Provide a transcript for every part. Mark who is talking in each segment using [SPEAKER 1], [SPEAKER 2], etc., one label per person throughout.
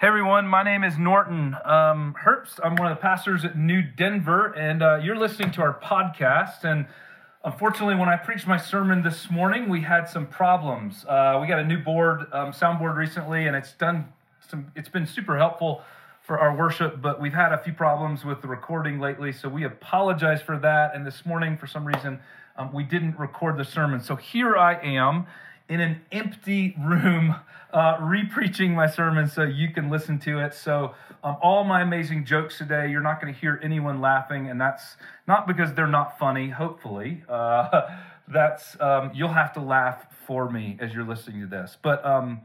[SPEAKER 1] Hey everyone, my name is Norton um, Herbst. I'm one of the pastors at New Denver, and uh, you're listening to our podcast. And unfortunately, when I preached my sermon this morning, we had some problems. Uh, we got a new board, um, soundboard recently, and it's done some. It's been super helpful for our worship, but we've had a few problems with the recording lately, so we apologize for that. And this morning, for some reason, um, we didn't record the sermon. So here I am in an empty room, uh, repreaching my sermon so you can listen to it. So, um, all my amazing jokes today, you're not going to hear anyone laughing, and that's not because they're not funny, hopefully. Uh, that's um, you'll have to laugh for me as you're listening to this. But um,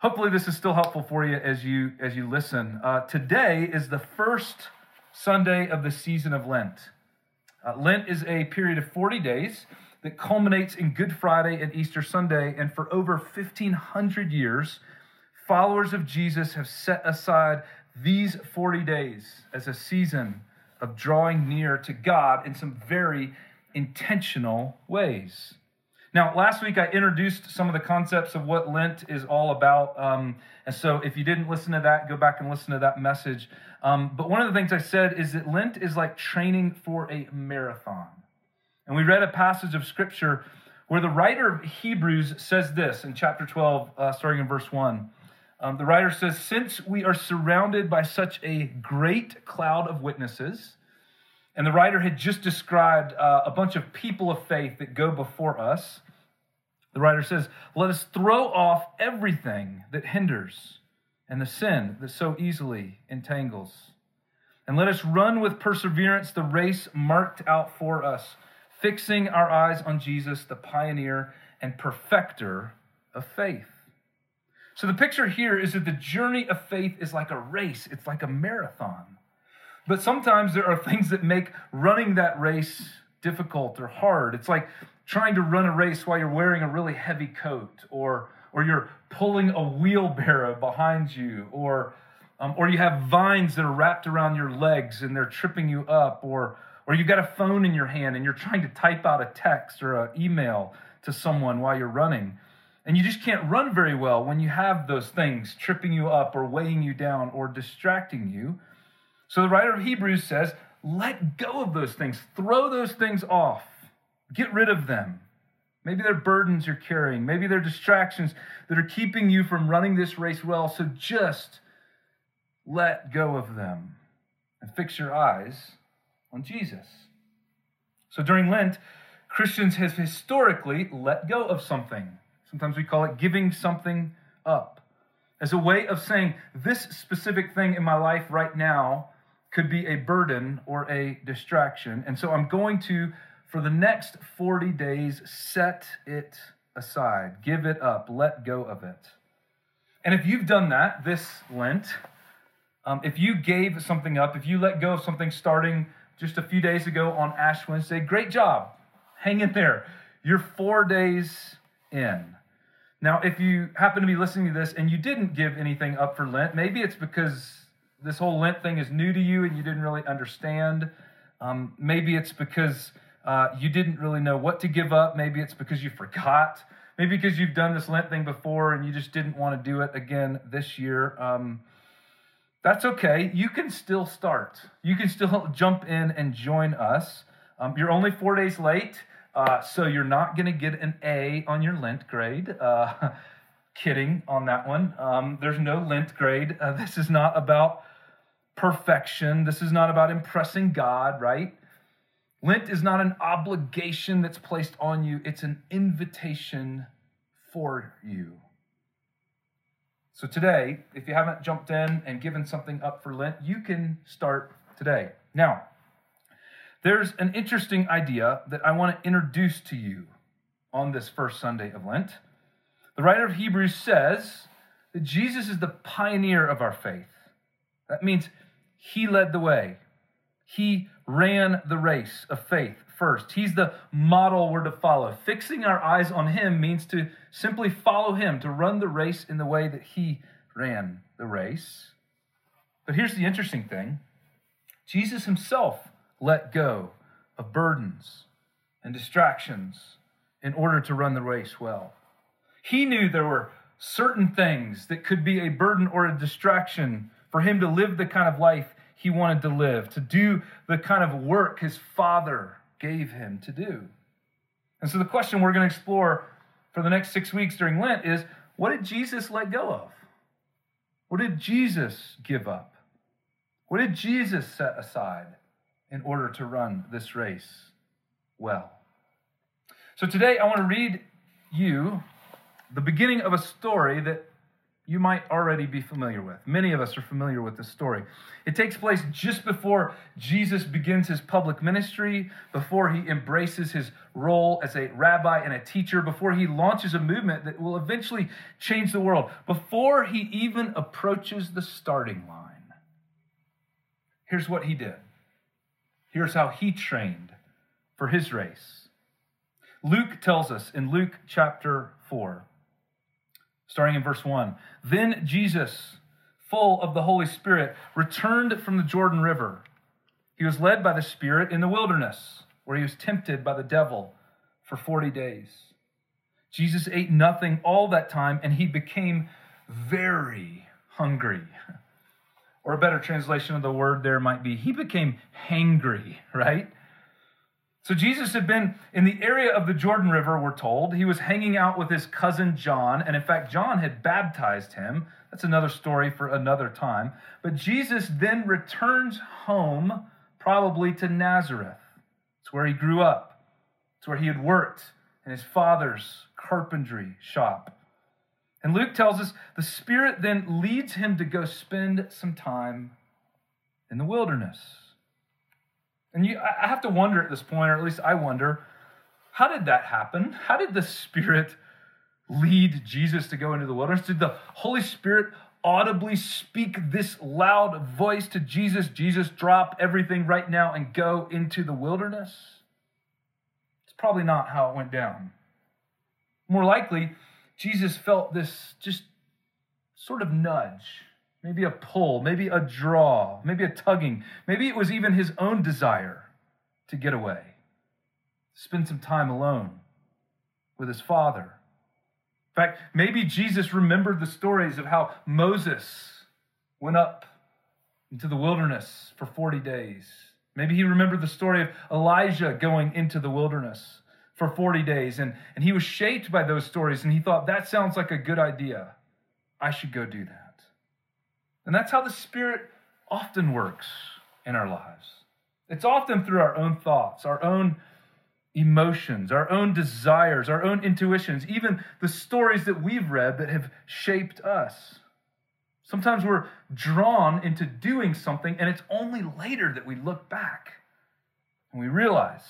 [SPEAKER 1] hopefully, this is still helpful for you as you as you listen. Uh, today is the first Sunday of the season of Lent. Uh, Lent is a period of 40 days that culminates in Good Friday and Easter Sunday. And for over 1,500 years, followers of Jesus have set aside these 40 days as a season of drawing near to God in some very intentional ways. Now, last week I introduced some of the concepts of what Lent is all about. Um, and so if you didn't listen to that, go back and listen to that message. Um, but one of the things I said is that Lent is like training for a marathon. And we read a passage of scripture where the writer of Hebrews says this in chapter 12, uh, starting in verse 1. Um, the writer says, Since we are surrounded by such a great cloud of witnesses, and the writer had just described uh, a bunch of people of faith that go before us. The writer says, Let us throw off everything that hinders and the sin that so easily entangles. And let us run with perseverance the race marked out for us, fixing our eyes on Jesus, the pioneer and perfecter of faith. So the picture here is that the journey of faith is like a race, it's like a marathon. But sometimes there are things that make running that race difficult or hard. It's like trying to run a race while you're wearing a really heavy coat, or, or you're pulling a wheelbarrow behind you, or, um, or you have vines that are wrapped around your legs and they're tripping you up, or, or you've got a phone in your hand and you're trying to type out a text or an email to someone while you're running. And you just can't run very well when you have those things tripping you up or weighing you down or distracting you. So the writer of Hebrews says, let go of those things, throw those things off, get rid of them. Maybe they're burdens you're carrying, maybe they're distractions that are keeping you from running this race well. So just let go of them and fix your eyes on Jesus. So during Lent, Christians have historically let go of something. Sometimes we call it giving something up as a way of saying, this specific thing in my life right now could be a burden or a distraction. And so I'm going to, for the next 40 days, set it aside, give it up, let go of it. And if you've done that this Lent, um, if you gave something up, if you let go of something starting just a few days ago on Ash Wednesday, great job. Hang in there. You're four days in. Now, if you happen to be listening to this and you didn't give anything up for Lent, maybe it's because this whole Lent thing is new to you and you didn't really understand. Um, maybe it's because uh, you didn't really know what to give up. Maybe it's because you forgot. Maybe because you've done this Lent thing before and you just didn't want to do it again this year. Um, that's okay. You can still start. You can still jump in and join us. Um, you're only four days late, uh, so you're not going to get an A on your Lent grade. Uh, kidding on that one. Um, there's no Lent grade. Uh, this is not about perfection. This is not about impressing God, right? Lent is not an obligation that's placed on you, it's an invitation for you. So today, if you haven't jumped in and given something up for Lent, you can start today. Now, there's an interesting idea that I want to introduce to you on this first Sunday of Lent. The writer of Hebrews says that Jesus is the pioneer of our faith. That means he led the way. He ran the race of faith first. He's the model we're to follow. Fixing our eyes on him means to simply follow him, to run the race in the way that he ran the race. But here's the interesting thing Jesus himself let go of burdens and distractions in order to run the race well. He knew there were certain things that could be a burden or a distraction for him to live the kind of life he wanted to live, to do the kind of work his father gave him to do. And so the question we're going to explore for the next six weeks during Lent is what did Jesus let go of? What did Jesus give up? What did Jesus set aside in order to run this race well? So today I want to read you the beginning of a story that you might already be familiar with. Many of us are familiar with this story. It takes place just before Jesus begins his public ministry, before he embraces his role as a rabbi and a teacher, before he launches a movement that will eventually change the world, before he even approaches the starting line. Here's what he did. Here's how he trained for his race. Luke tells us in Luke chapter 4 starting in verse 1. Then Jesus, full of the Holy Spirit, returned from the Jordan River. He was led by the Spirit in the wilderness, where he was tempted by the devil for 40 days. Jesus ate nothing all that time, and he became very hungry. Or a better translation of the word there might be, he became hangry, right? So Jesus had been in the area of the Jordan River, we're told. He was hanging out with his cousin John, and in fact, John had baptized him. That's another story for another time. But Jesus then returns home, probably to Nazareth. It's where he grew up, it's where he had worked in his father's carpentry shop. And Luke tells us the Spirit then leads him to go spend some time in the wilderness. And you, I have to wonder at this point, or at least I wonder, how did that happen? How did the Spirit lead Jesus to go into the wilderness? Did the Holy Spirit audibly speak this loud voice to Jesus Jesus, drop everything right now and go into the wilderness? It's probably not how it went down. More likely, Jesus felt this just sort of nudge maybe a pull, maybe a draw, maybe a tugging. Maybe it was even his own desire to get away, spend some time alone with his father. In fact, maybe Jesus remembered the stories of how Moses went up into the wilderness for 40 days. Maybe he remembered the story of Elijah going into the wilderness for 40 days. And, and he was shaped by those stories and he thought, that sounds like a good idea. I should go do that. And that's how the Spirit often works in our lives. It's often through our own thoughts, our own emotions, our own desires, our own intuitions, even the stories that we've read that have shaped us. Sometimes we're drawn into doing something, and it's only later that we look back and we realize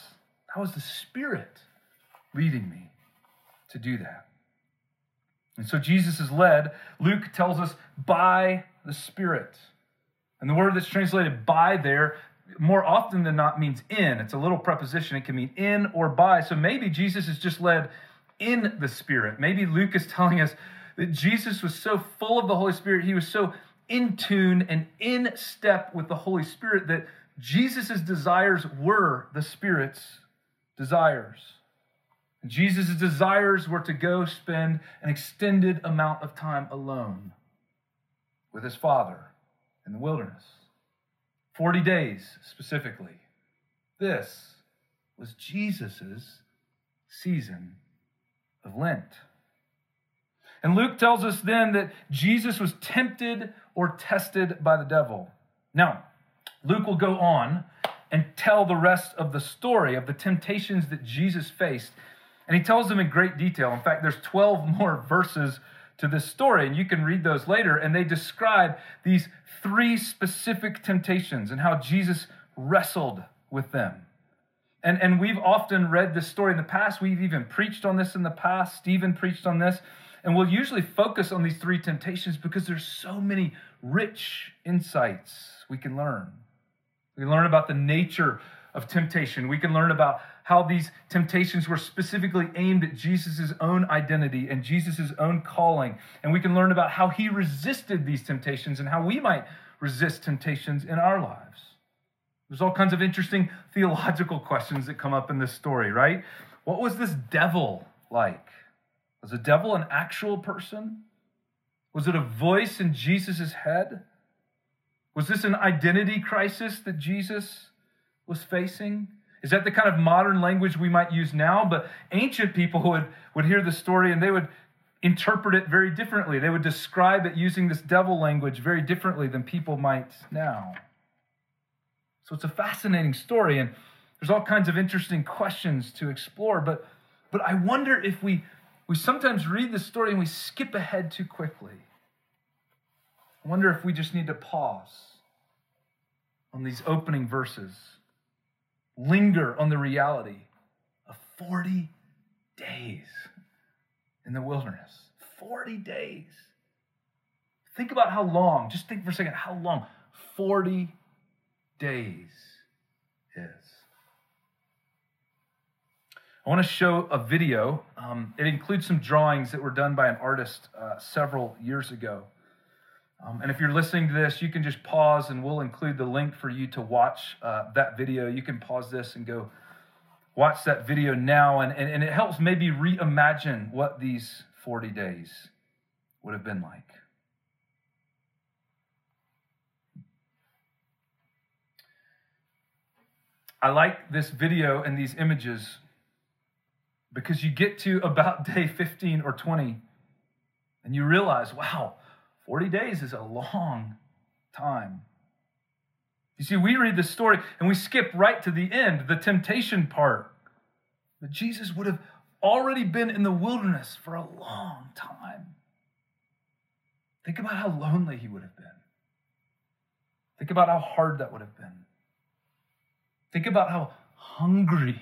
[SPEAKER 1] that was the Spirit leading me to do that. And so Jesus is led, Luke tells us, by the Spirit. And the word that's translated by there more often than not means in. It's a little preposition. It can mean in or by. So maybe Jesus is just led in the Spirit. Maybe Luke is telling us that Jesus was so full of the Holy Spirit, he was so in tune and in step with the Holy Spirit that Jesus' desires were the Spirit's desires. Jesus' desires were to go spend an extended amount of time alone with his father in the wilderness. 40 days specifically. This was Jesus' season of Lent. And Luke tells us then that Jesus was tempted or tested by the devil. Now, Luke will go on and tell the rest of the story of the temptations that Jesus faced. And he tells them in great detail. In fact, there's 12 more verses to this story, and you can read those later. And they describe these three specific temptations and how Jesus wrestled with them. And, and we've often read this story in the past. We've even preached on this in the past. Stephen preached on this. And we'll usually focus on these three temptations because there's so many rich insights we can learn. We learn about the nature of temptation. We can learn about how these temptations were specifically aimed at Jesus' own identity and Jesus' own calling. And we can learn about how he resisted these temptations and how we might resist temptations in our lives. There's all kinds of interesting theological questions that come up in this story, right? What was this devil like? Was the devil an actual person? Was it a voice in Jesus' head? Was this an identity crisis that Jesus was facing? Is that the kind of modern language we might use now? But ancient people would, would hear the story and they would interpret it very differently. They would describe it using this devil language very differently than people might now. So it's a fascinating story, and there's all kinds of interesting questions to explore. But, but I wonder if we, we sometimes read the story and we skip ahead too quickly. I wonder if we just need to pause on these opening verses, linger on the reality of 40 days in the wilderness. 40 days. Think about how long, just think for a second, how long 40 days is. I want to show a video. Um, it includes some drawings that were done by an artist uh, several years ago. Um, and if you're listening to this, you can just pause and we'll include the link for you to watch uh, that video. You can pause this and go watch that video now. And, and, and it helps maybe reimagine what these 40 days would have been like. I like this video and these images because you get to about day 15 or 20 and you realize, wow, 40 days is a long time. You see, we read the story and we skip right to the end, the temptation part. That Jesus would have already been in the wilderness for a long time. Think about how lonely he would have been. Think about how hard that would have been. Think about how hungry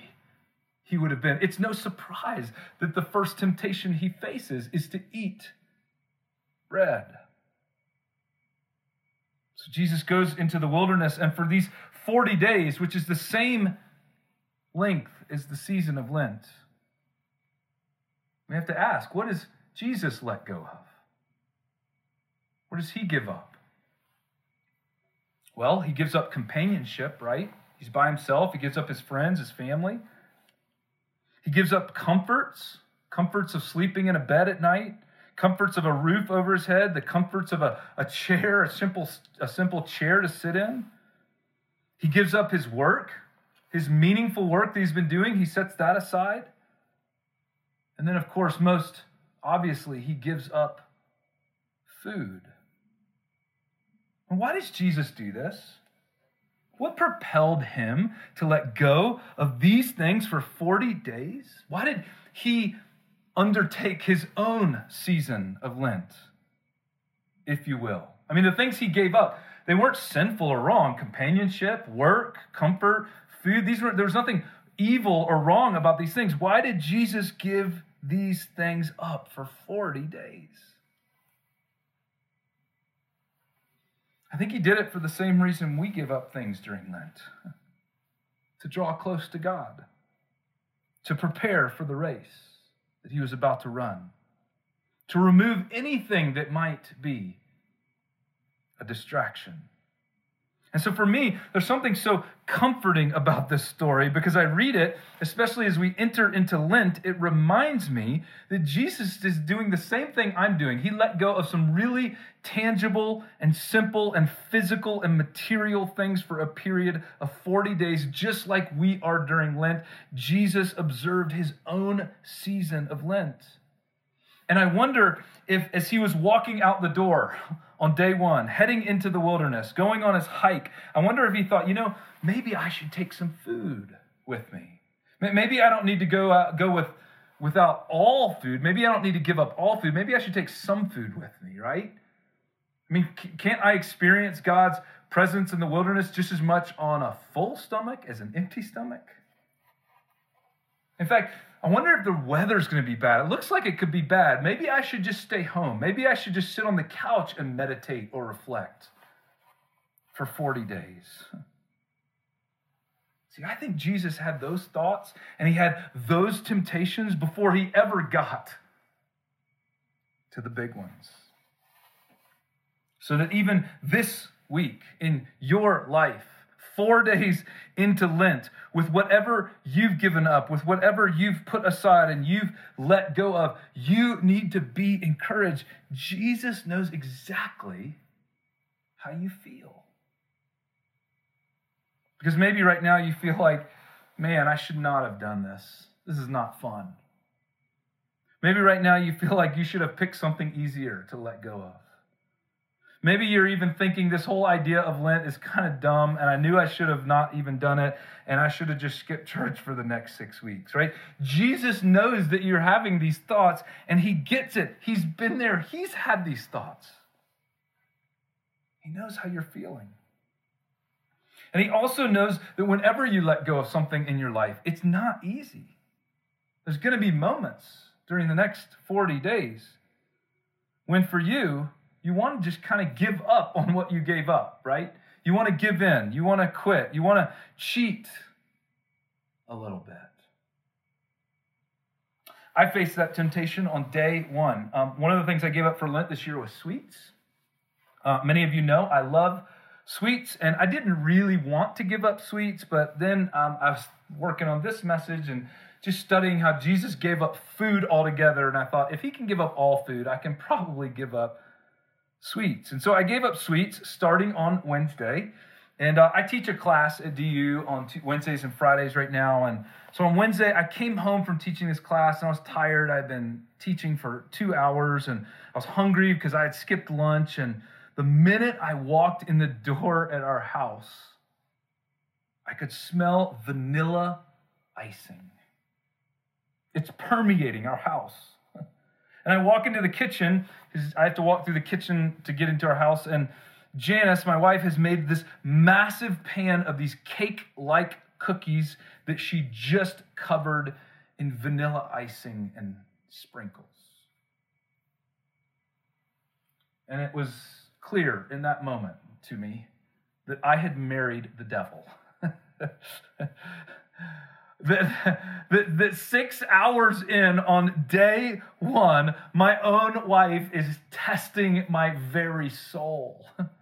[SPEAKER 1] he would have been. It's no surprise that the first temptation he faces is to eat bread. So Jesus goes into the wilderness, and for these 40 days, which is the same length as the season of Lent, we have to ask what does Jesus let go of? What does he give up? Well, he gives up companionship, right? He's by himself. He gives up his friends, his family. He gives up comforts, comforts of sleeping in a bed at night, comforts of a roof over his head, the comforts of a, a chair, a simple, a simple chair to sit in. He gives up his work, his meaningful work that he's been doing, he sets that aside. And then, of course, most obviously, he gives up food. And why does Jesus do this? What propelled him to let go of these things for 40 days? Why did he undertake his own season of Lent, if you will. I mean, the things he gave up, they weren't sinful or wrong. Companionship, work, comfort, food, these were there was nothing evil or wrong about these things. Why did Jesus give these things up for 40 days? I think he did it for the same reason we give up things during Lent to draw close to God, to prepare for the race that he was about to run, to remove anything that might be a distraction. And so for me, there's something so comforting about this story because I read it, especially as we enter into Lent, it reminds me that Jesus is doing the same thing I'm doing. He let go of some really tangible and simple and physical and material things for a period of 40 days, just like we are during Lent. Jesus observed his own season of Lent. And I wonder if, as he was walking out the door, on day one, heading into the wilderness, going on his hike, I wonder if he thought, you know, maybe I should take some food with me. Maybe I don't need to go uh, go with without all food. Maybe I don't need to give up all food. Maybe I should take some food with me, right? I mean, can't I experience God's presence in the wilderness just as much on a full stomach as an empty stomach? In fact, I wonder if the weather's going to be bad. It looks like it could be bad. Maybe I should just stay home. Maybe I should just sit on the couch and meditate or reflect for 40 days. See, I think Jesus had those thoughts and he had those temptations before he ever got to the big ones. So that even this week in your life, four days into Lent with whatever you've given up, with whatever you've put aside and you've let go of, you need to be encouraged. Jesus knows exactly how you feel. Because maybe right now you feel like, man, I should not have done this. This is not fun. Maybe right now you feel like you should have picked something easier to let go of. Maybe you're even thinking this whole idea of Lent is kind of dumb, and I knew I should have not even done it, and I should have just skipped church for the next six weeks, right? Jesus knows that you're having these thoughts, and He gets it. He's been there, He's had these thoughts. He knows how you're feeling. And He also knows that whenever you let go of something in your life, it's not easy. There's going to be moments during the next 40 days when for you, you want to just kind of give up on what you gave up, right? You want to give in. You want to quit. You want to cheat a little bit. I faced that temptation on day one. Um, one of the things I gave up for Lent this year was sweets. Uh, many of you know I love sweets, and I didn't really want to give up sweets, but then um, I was working on this message and just studying how Jesus gave up food altogether, and I thought if he can give up all food, I can probably give up sweets. And so I gave up sweets starting on Wednesday. And uh, I teach a class at DU on t- Wednesdays and Fridays right now. And so on Wednesday, I came home from teaching this class and I was tired. I'd been teaching for two hours and I was hungry because I had skipped lunch. And the minute I walked in the door at our house, I could smell vanilla icing. It's permeating our house. And I walk into the kitchen I have to walk through the kitchen to get into our house. And Janice, my wife, has made this massive pan of these cake like cookies that she just covered in vanilla icing and sprinkles. And it was clear in that moment to me that I had married the devil. that, that, that six hours in on day one, my own wife is testing my very soul.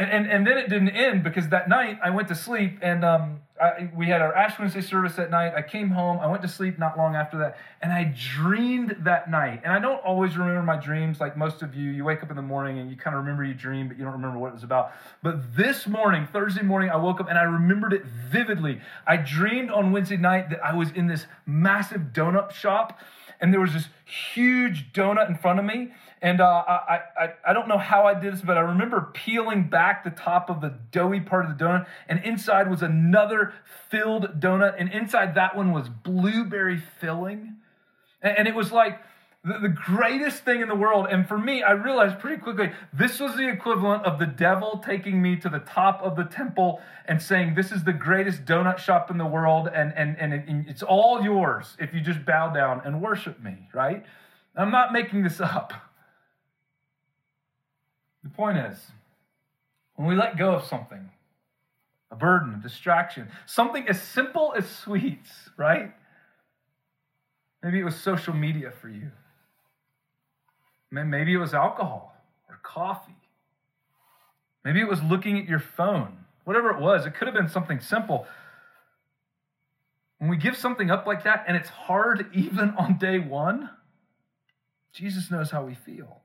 [SPEAKER 1] And, and, and then it didn't end because that night I went to sleep and um, I, we had our Ash Wednesday service that night. I came home, I went to sleep not long after that, and I dreamed that night. And I don't always remember my dreams like most of you. You wake up in the morning and you kind of remember your dream, but you don't remember what it was about. But this morning, Thursday morning, I woke up and I remembered it vividly. I dreamed on Wednesday night that I was in this massive donut shop and there was this huge donut in front of me. And uh, I, I, I don't know how I did this, but I remember peeling back the top of the doughy part of the donut, and inside was another filled donut, and inside that one was blueberry filling. And, and it was like the, the greatest thing in the world. And for me, I realized pretty quickly this was the equivalent of the devil taking me to the top of the temple and saying, This is the greatest donut shop in the world, and, and, and, it, and it's all yours if you just bow down and worship me, right? I'm not making this up. The point is, when we let go of something, a burden, a distraction, something as simple as sweets, right? Maybe it was social media for you. Maybe it was alcohol or coffee. Maybe it was looking at your phone. Whatever it was, it could have been something simple. When we give something up like that and it's hard even on day one, Jesus knows how we feel.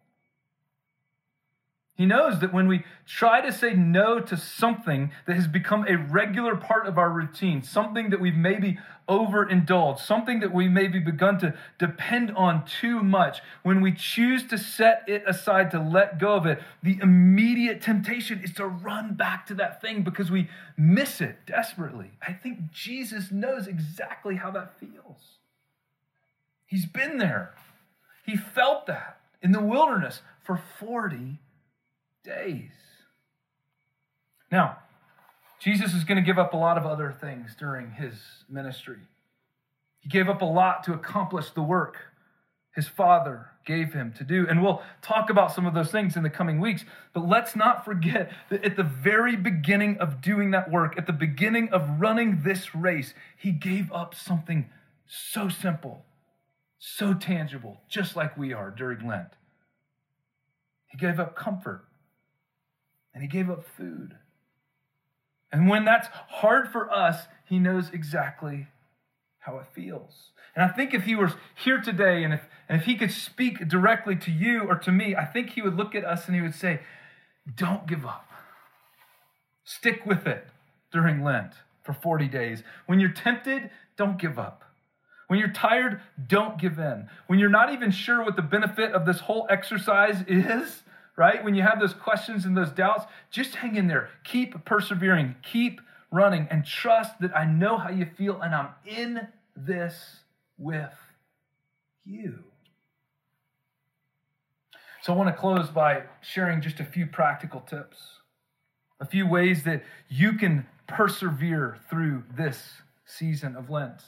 [SPEAKER 1] He knows that when we try to say no to something that has become a regular part of our routine, something that we've maybe overindulged, something that we maybe begun to depend on too much, when we choose to set it aside to let go of it, the immediate temptation is to run back to that thing because we miss it desperately. I think Jesus knows exactly how that feels. He's been there, he felt that in the wilderness for 40 days. Now, Jesus is going to give up a lot of other things during his ministry. He gave up a lot to accomplish the work his father gave him to do. And we'll talk about some of those things in the coming weeks. But let's not forget that at the very beginning of doing that work, at the beginning of running this race, he gave up something so simple, so tangible, just like we are during Lent. He gave up comfort and he gave up food. And when that's hard for us, he knows exactly how it feels. And I think if he was here today and if, and if he could speak directly to you or to me, I think he would look at us and he would say, Don't give up. Stick with it during Lent for 40 days. When you're tempted, don't give up. When you're tired, don't give in. When you're not even sure what the benefit of this whole exercise is, right? When you have those questions and those doubts, just hang in there. Keep persevering, keep running, and trust that I know how you feel and I'm in this with you. So I want to close by sharing just a few practical tips, a few ways that you can persevere through this season of Lent.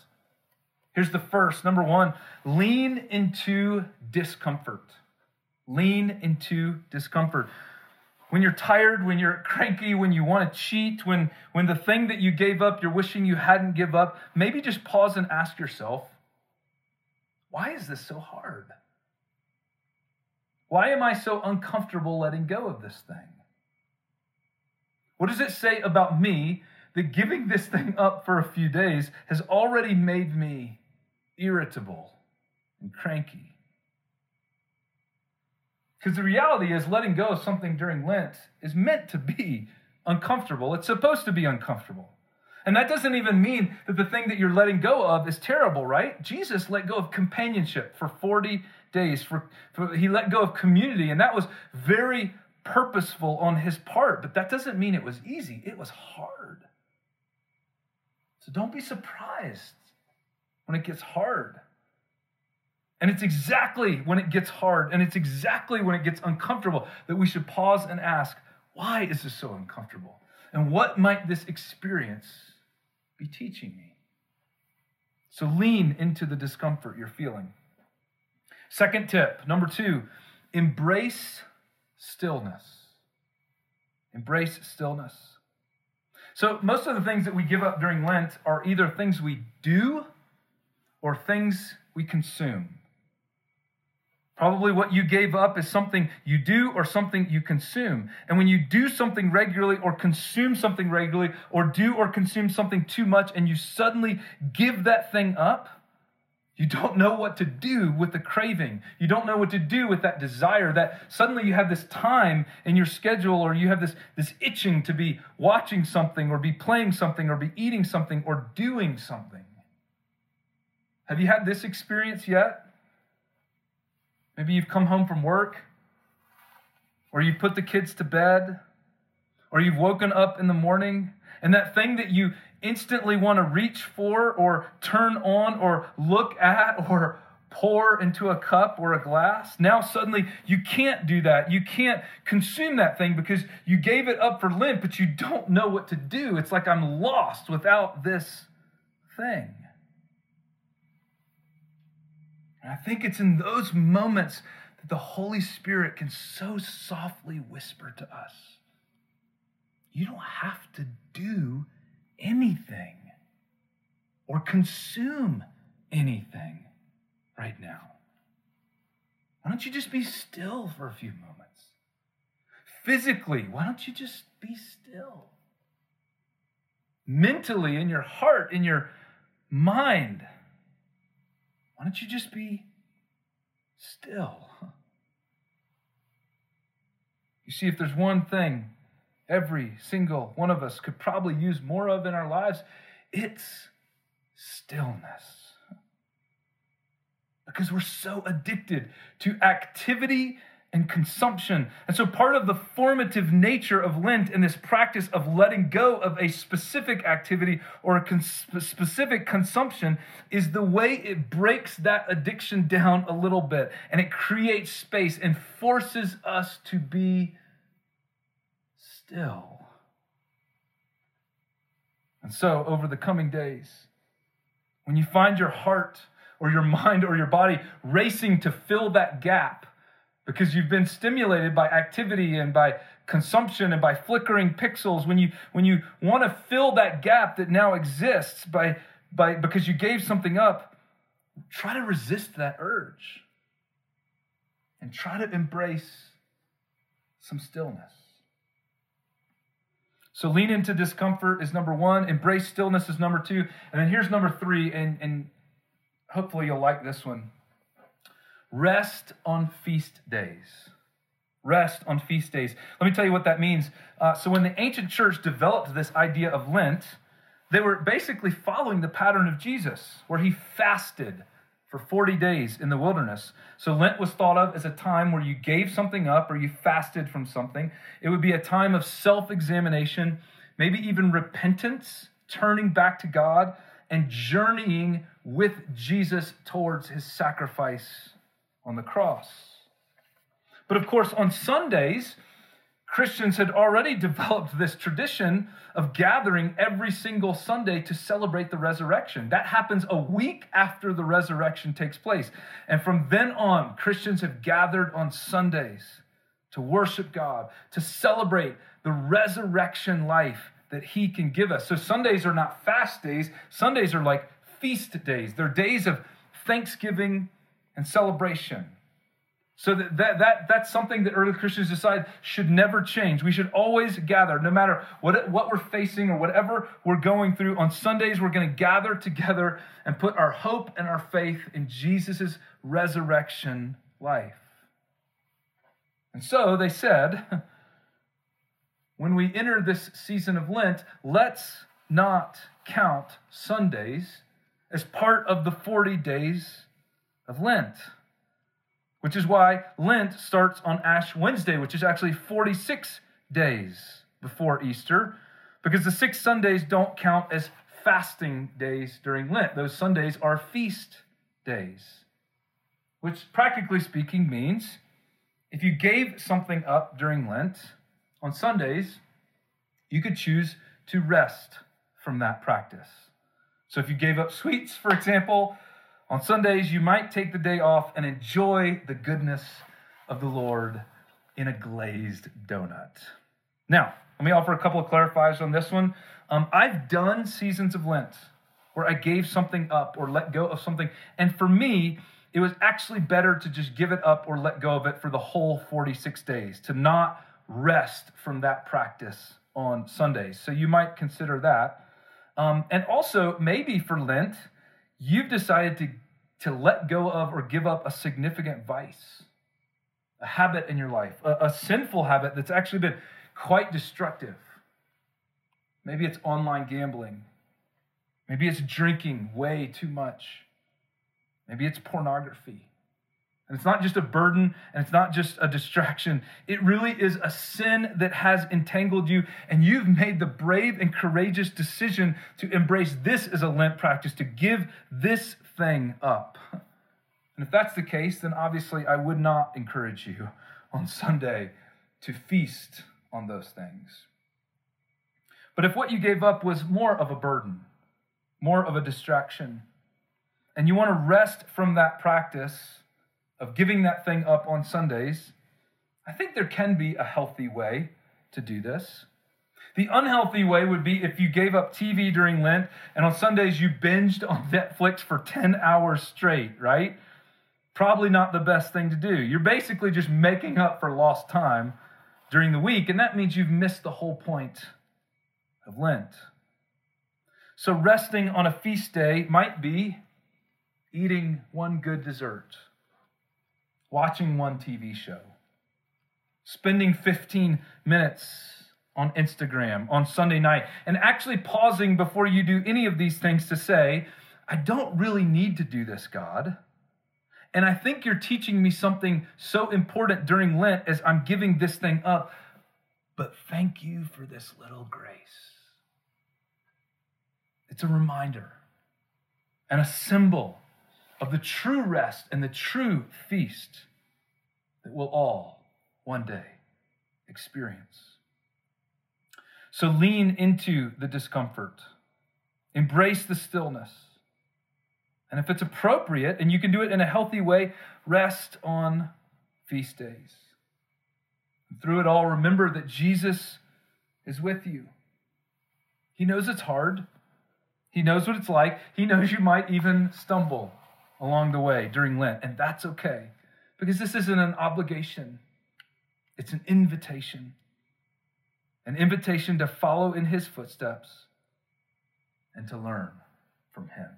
[SPEAKER 1] Here's the first number one lean into discomfort. Lean into discomfort. When you're tired, when you're cranky, when you want to cheat, when, when the thing that you gave up, you're wishing you hadn't give up, maybe just pause and ask yourself, why is this so hard? Why am I so uncomfortable letting go of this thing? What does it say about me that giving this thing up for a few days has already made me irritable and cranky. Because the reality is, letting go of something during Lent is meant to be uncomfortable. It's supposed to be uncomfortable. And that doesn't even mean that the thing that you're letting go of is terrible, right? Jesus let go of companionship for 40 days. For, for, he let go of community, and that was very purposeful on his part. But that doesn't mean it was easy, it was hard. So don't be surprised when it gets hard. And it's exactly when it gets hard and it's exactly when it gets uncomfortable that we should pause and ask, why is this so uncomfortable? And what might this experience be teaching me? So lean into the discomfort you're feeling. Second tip, number two, embrace stillness. Embrace stillness. So, most of the things that we give up during Lent are either things we do or things we consume. Probably what you gave up is something you do or something you consume. And when you do something regularly or consume something regularly or do or consume something too much and you suddenly give that thing up, you don't know what to do with the craving. You don't know what to do with that desire that suddenly you have this time in your schedule or you have this, this itching to be watching something or be playing something or be eating something or doing something. Have you had this experience yet? Maybe you've come home from work, or you've put the kids to bed, or you've woken up in the morning, and that thing that you instantly want to reach for, or turn on, or look at, or pour into a cup or a glass. Now suddenly you can't do that. You can't consume that thing because you gave it up for Lent, but you don't know what to do. It's like I'm lost without this thing. And I think it's in those moments that the Holy Spirit can so softly whisper to us you don't have to do anything or consume anything right now. Why don't you just be still for a few moments? Physically, why don't you just be still? Mentally, in your heart, in your mind, why don't you just be still? You see, if there's one thing every single one of us could probably use more of in our lives, it's stillness. Because we're so addicted to activity and consumption. And so, part of the formative nature of Lent and this practice of letting go of a specific activity or a cons- specific consumption is the way it breaks that addiction down a little bit and it creates space and forces us to be still. And so, over the coming days, when you find your heart or your mind or your body racing to fill that gap, because you've been stimulated by activity and by consumption and by flickering pixels. When you when you want to fill that gap that now exists by by because you gave something up try to resist that urge. And try to embrace some stillness. So lean into discomfort is number one, embrace stillness is number two. And then here's number three, and, and hopefully you'll like this one rest on feast days. Rest on feast days. Let me tell you what that means. Uh, so, when the ancient church developed this idea of Lent, they were basically following the pattern of Jesus, where he fasted for 40 days in the wilderness. So Lent was thought of as a time where you gave something up or you fasted from something. It would be a time of self examination, maybe even repentance, turning back to God, and journeying with Jesus towards his sacrifice on the cross. But of course, on Sundays, Christians had already developed this tradition of gathering every single Sunday to celebrate the resurrection. That happens a week after the resurrection takes place. And from then on, Christians have gathered on Sundays to worship God, to celebrate the resurrection life that He can give us. So Sundays are not fast days, Sundays are like feast days. They're days of thanksgiving and celebration. So that, that, that, that's something that early Christians decide should never change. We should always gather, no matter what, what we're facing or whatever we're going through. On Sundays, we're going to gather together and put our hope and our faith in Jesus' resurrection life. And so they said, when we enter this season of Lent, let's not count Sundays as part of the 40 days of Lent which is why Lent starts on Ash Wednesday, which is actually 46 days before Easter, because the six Sundays don't count as fasting days during Lent. Those Sundays are feast days, which practically speaking means if you gave something up during Lent on Sundays, you could choose to rest from that practice. So if you gave up sweets, for example, on Sundays, you might take the day off and enjoy the goodness of the Lord in a glazed donut. Now, let me offer a couple of clarifiers on this one. Um, I've done seasons of Lent where I gave something up or let go of something. And for me, it was actually better to just give it up or let go of it for the whole 46 days, to not rest from that practice on Sundays. So you might consider that. Um, and also, maybe for Lent, you've decided to, to let go of or give up a significant vice, a habit in your life, a, a sinful habit that's actually been quite destructive. Maybe it's online gambling. Maybe it's drinking way too much. Maybe it's pornography. And it's not just a burden and it's not just a distraction. It really is a sin that has entangled you, and you've made the brave and courageous decision to embrace this as a Lent practice, to give this thing up. And if that's the case, then obviously I would not encourage you on Sunday to feast on those things. But if what you gave up was more of a burden, more of a distraction, and you want to rest from that practice, of giving that thing up on Sundays, I think there can be a healthy way to do this. The unhealthy way would be if you gave up TV during Lent and on Sundays you binged on Netflix for 10 hours straight, right? Probably not the best thing to do. You're basically just making up for lost time during the week, and that means you've missed the whole point of Lent. So, resting on a feast day might be eating one good dessert watching one TV show, spending 15 minutes on Instagram on Sunday night, and actually pausing before you do any of these things to say, I don't really need to do this, God. And I think you're teaching me something so important during Lent as I'm giving this thing up. But thank you for this little grace. It's a reminder and a symbol of the true rest and the true feast that we'll all one day experience. So lean into the discomfort, embrace the stillness. And if it's appropriate and you can do it in a healthy way, rest on feast days. And through it all, remember that Jesus is with you. He knows it's hard. He knows what it's like. He knows you might even stumble along the way during Lent, and that's okay because this isn't an obligation, it's an invitation. an invitation to follow in his footsteps and to learn from him.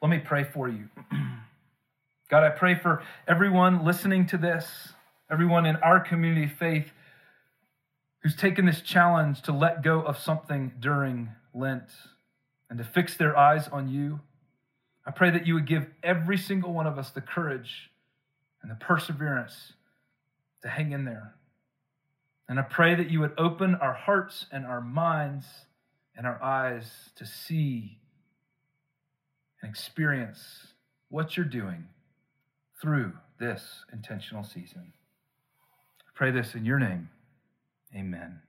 [SPEAKER 1] Let me pray for you. God, I pray for everyone listening to this, everyone in our community of faith who's taken this challenge to let go of something during Lent and to fix their eyes on you. I pray that you would give every single one of us the courage and the perseverance to hang in there. And I pray that you would open our hearts and our minds and our eyes to see and experience what you're doing through this intentional season. I pray this in your name. Amen.